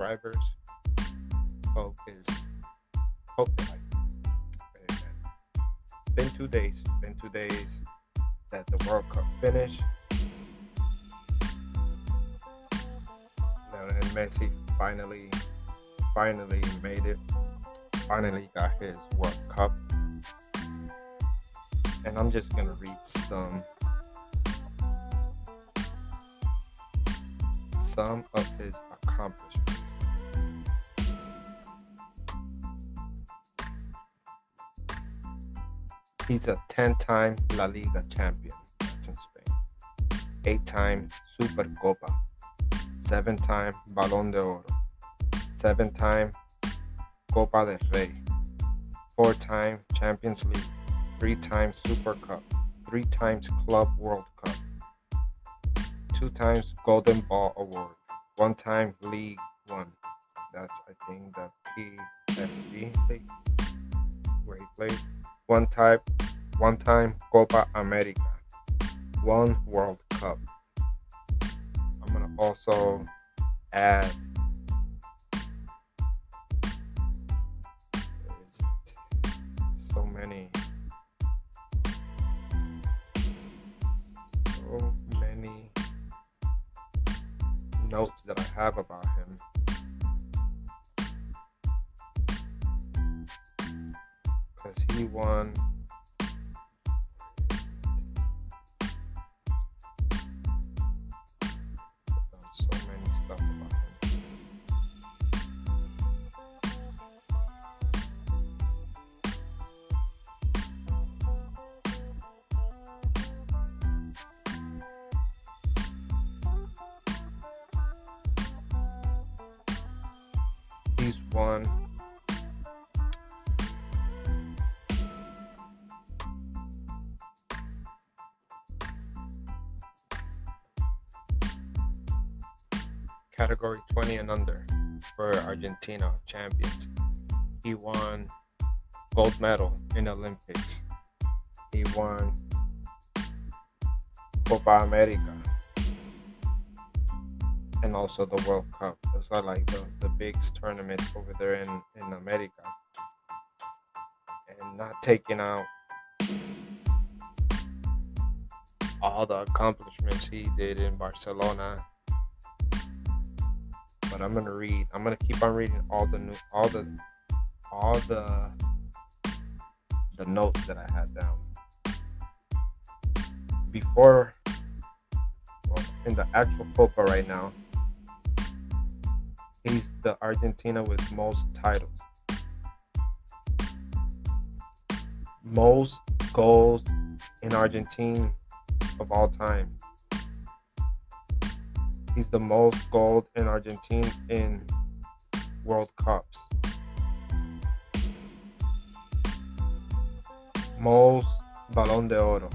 subscribers. Hope is hope they like it. Amen. Been two days. Been two days that the World Cup finished. And Messi finally, finally made it. Finally got his World Cup. And I'm just gonna read some some of his accomplishments. He's a 10 time La Liga champion. In Spain. 8 time Supercopa. 7 time Balón de Oro. 7 time Copa del Rey. 4 time Champions League. 3 times Super Cup. 3 times Club World Cup. 2 times Golden Ball Award. 1 time League 1. That's, I think, the PSG league where he played one time, one time Copa America, one World Cup. I'm gonna also add. So many, so many notes that I have about him. Because he won. Category 20 and under for Argentina champions. He won gold medal in Olympics. He won Copa America and also the World Cup. Those are like the, the big tournaments over there in, in America. And not taking out all the accomplishments he did in Barcelona but I'm gonna read. I'm gonna keep on reading all the new, all the, all the, the notes that I had down before. Well, in the actual football right now, he's the Argentina with most titles, most goals in Argentina of all time. He's the most gold in Argentina in World Cups. Most Balón de Oro.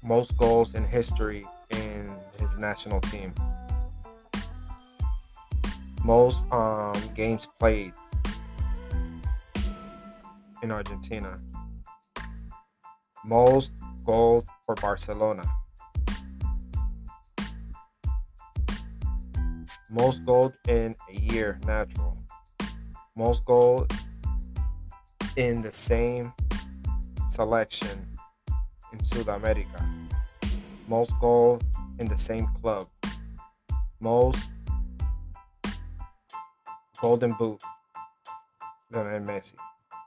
Most goals in history in his national team. Most um, games played in Argentina most gold for Barcelona. Most gold in a year natural. Most gold in the same selection in South America. Most gold in the same club. Most golden boot than Messi.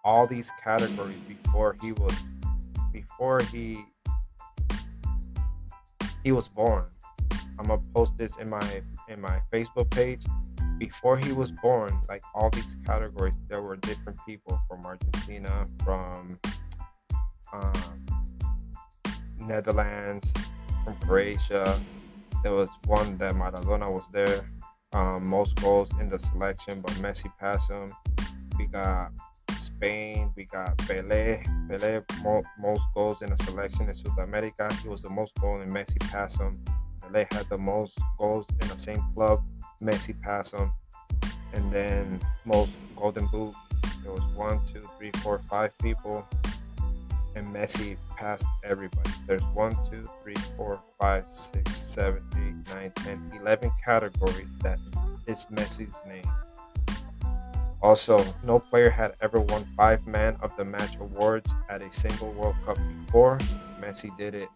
All these categories before he was before he he was born. I'm gonna post this in my in my Facebook page. Before he was born, like all these categories, there were different people from Argentina, from um, Netherlands, from Croatia. There was one that Maradona was there. Um, most goals in the selection, but Messi passed him. We got Spain. We got Pele. Pele most goals in a selection in South America. He was the most goal in Messi passed him. Pele had the most goals in the same club. Messi passed him. And then most golden boot. There was one, two, three, four, five people. and Messi passed everybody. There's 1, 2, 3, 4, 5, 6, 7, 8, 9, 10, 11 categories that is Messi's name. Also, no player had ever won five man of the match awards at a single World Cup before. Messi did it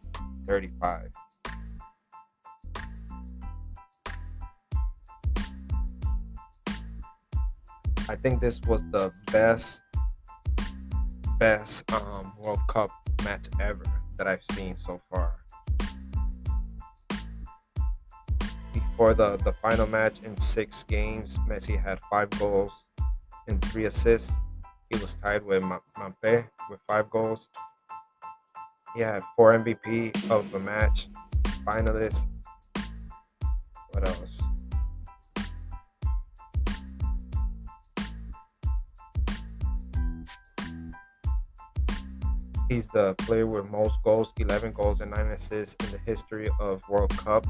35. I think this was the best best um, World Cup match ever that I've seen so far. Before the, the final match in six games, Messi had five goals and three assists. He was tied with Mbappe with five goals. He had four MVP of the match, finalists. What else? He's the player with most goals, 11 goals and 9 assists in the history of World Cup.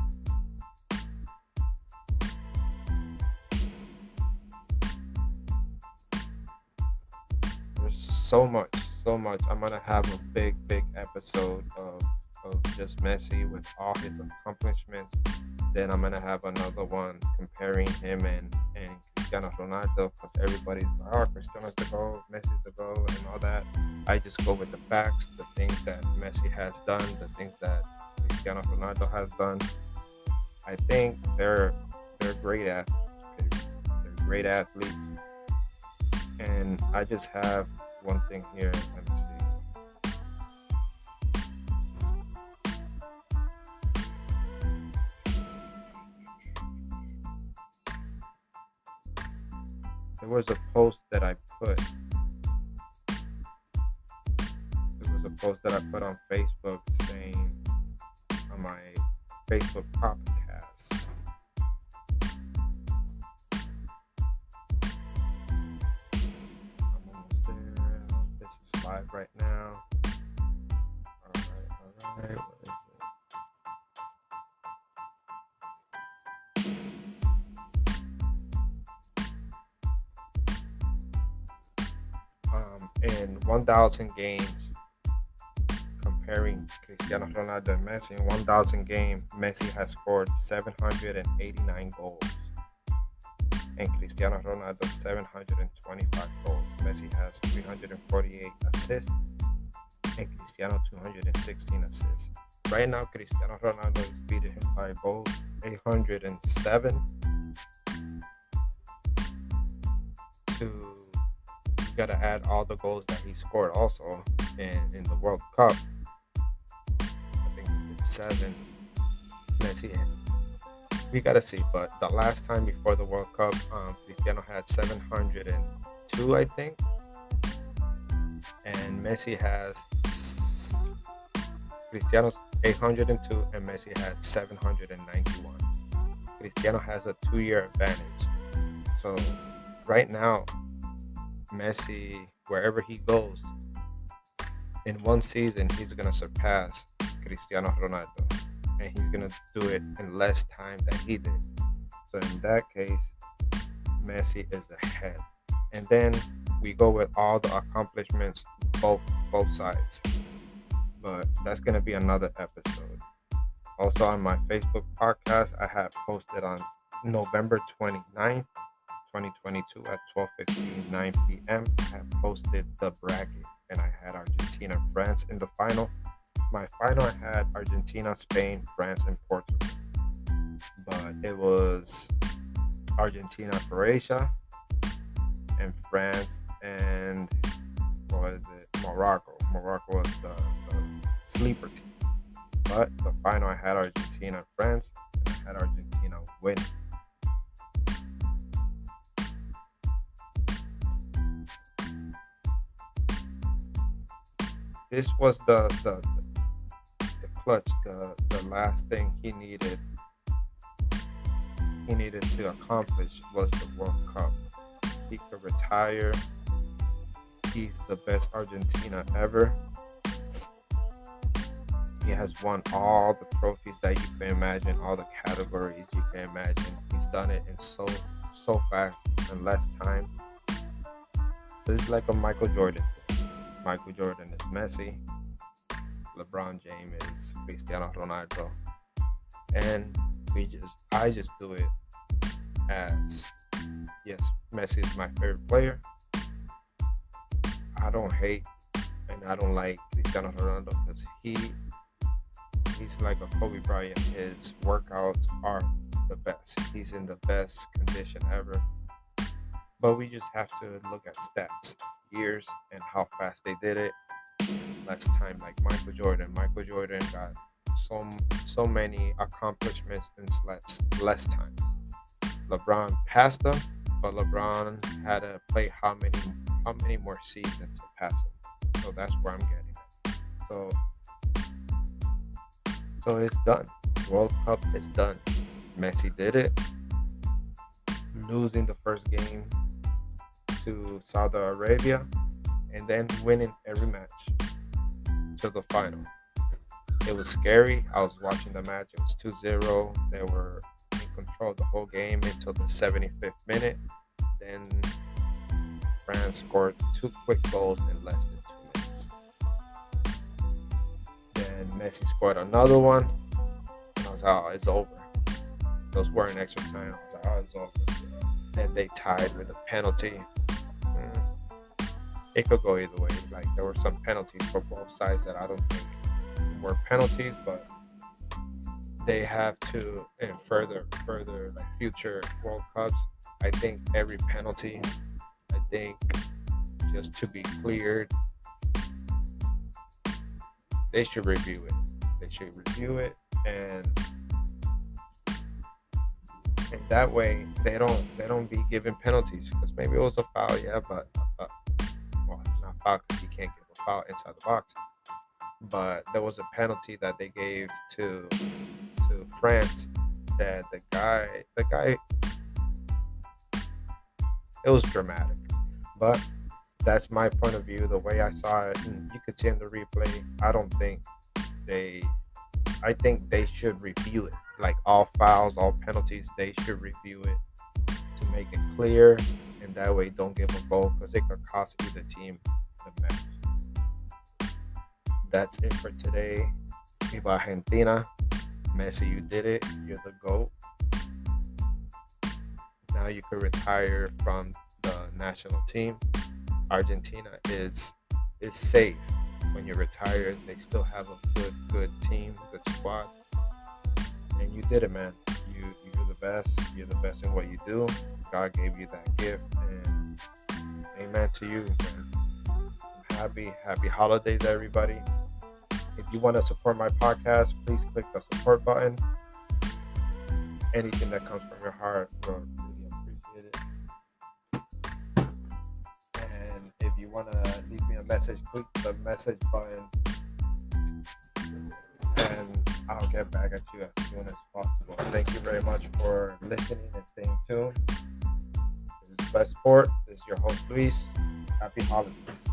So much, so much. I'm gonna have a big, big episode of, of just Messi with all his accomplishments. Then I'm gonna have another one comparing him and and Cristiano Ronaldo because everybody's like, oh, Cristiano's the goal, Messi's the goal, and all that. I just go with the facts, the things that Messi has done, the things that Cristiano Ronaldo has done. I think they're they're great athletes. They're great athletes, and I just have one thing here. Let me see. There was a post that I put There was a post that I put on Facebook saying on my Facebook podcast. Live right now. All right, all right. What is it? Um, in 1,000 games, comparing Cristiano Ronaldo and Messi in 1,000 games, Messi has scored 789 goals, and Cristiano Ronaldo 725 goals. Messi has 348 assists, and Cristiano 216 assists. Right now, Cristiano Ronaldo is beating him by goals 807 to you got to add all the goals that he scored also in, in the World Cup I think seven. Messi. We gotta see, but the last time before the World Cup, um, Cristiano had 702, I think, and Messi has Cristiano's 802, and Messi had 791. Cristiano has a two-year advantage. So right now, Messi, wherever he goes, in one season, he's gonna surpass Cristiano Ronaldo, and he's gonna do it in less time than he did. So in that case, Messi is ahead. And then we go with all the accomplishments, both both sides. But that's gonna be another episode. Also on my Facebook podcast, I have posted on November 29th, 2022 at 12:59 9 p.m. I have posted the bracket and I had Argentina France in the final my final I had Argentina, Spain, France, and Portugal. But it was Argentina, Croatia, and France, and what is it? Morocco. Morocco was the, the sleeper team. But the final I had Argentina, France, and I had Argentina win. This was the the, the clutch, the, the last thing he needed he needed to accomplish was the World Cup. He could retire. He's the best Argentina ever. He has won all the trophies that you can imagine, all the categories you can imagine. He's done it in so so fast in less time. So it's like a Michael Jordan. Michael Jordan is Messi. LeBron James is Cristiano Ronaldo. And we just I just do it as yes, Messi is my favorite player. I don't hate and I don't like Cristiano Ronaldo because he he's like a Kobe Bryant. His workouts are the best. He's in the best condition ever. But we just have to look at stats, years, and how fast they did it. Less time, like Michael Jordan. Michael Jordan got so so many accomplishments in less less times. LeBron passed them, but LeBron had to play how many how many more seasons to pass him. So that's where I'm getting it. So so it's done. World Cup is done. Messi did it. Losing the first game to Saudi Arabia and then winning every match to the final. It was scary. I was watching the match. It was 2 0. They were in control the whole game until the 75th minute. Then France scored two quick goals in less than two minutes. Then Messi scored another one. I was like, oh, it's over. Those weren't extra time. I was like, oh, it's over. Then they tied with a penalty. Mm. It could go either way. Like there were some penalties for both sides that I don't think were penalties, but they have to in further further like future World Cups. I think every penalty, I think just to be cleared, they should review it. They should review it and and that way they don't they don't be giving penalties because maybe it was a foul, yeah, but well, not foul because you can't give a foul inside the box. But there was a penalty that they gave to France that the guy the guy it was dramatic, but that's my point of view. The way I saw it, and you could see in the replay. I don't think they. I think they should review it like all fouls, all penalties, they should review it to make it clear, and that way don't give a goal because it could cost either team the match. That's it for today. Viva Argentina. Messi, you did it. You're the GOAT. Now you could retire from the national team. Argentina is is safe when you're retired. They still have a good, good team, good squad and you did it, man. You you're the best. You're the best in what you do. God gave you that gift, and amen to you, man. Happy happy holidays, everybody. If you want to support my podcast, please click the support button. Anything that comes from your heart, will really appreciate it. And if you want to leave me a message, click the message button. And I'll get back at you as soon as possible. Thank you very much for listening and staying tuned. This is Best Sport. This is your host, Luis. Happy holidays.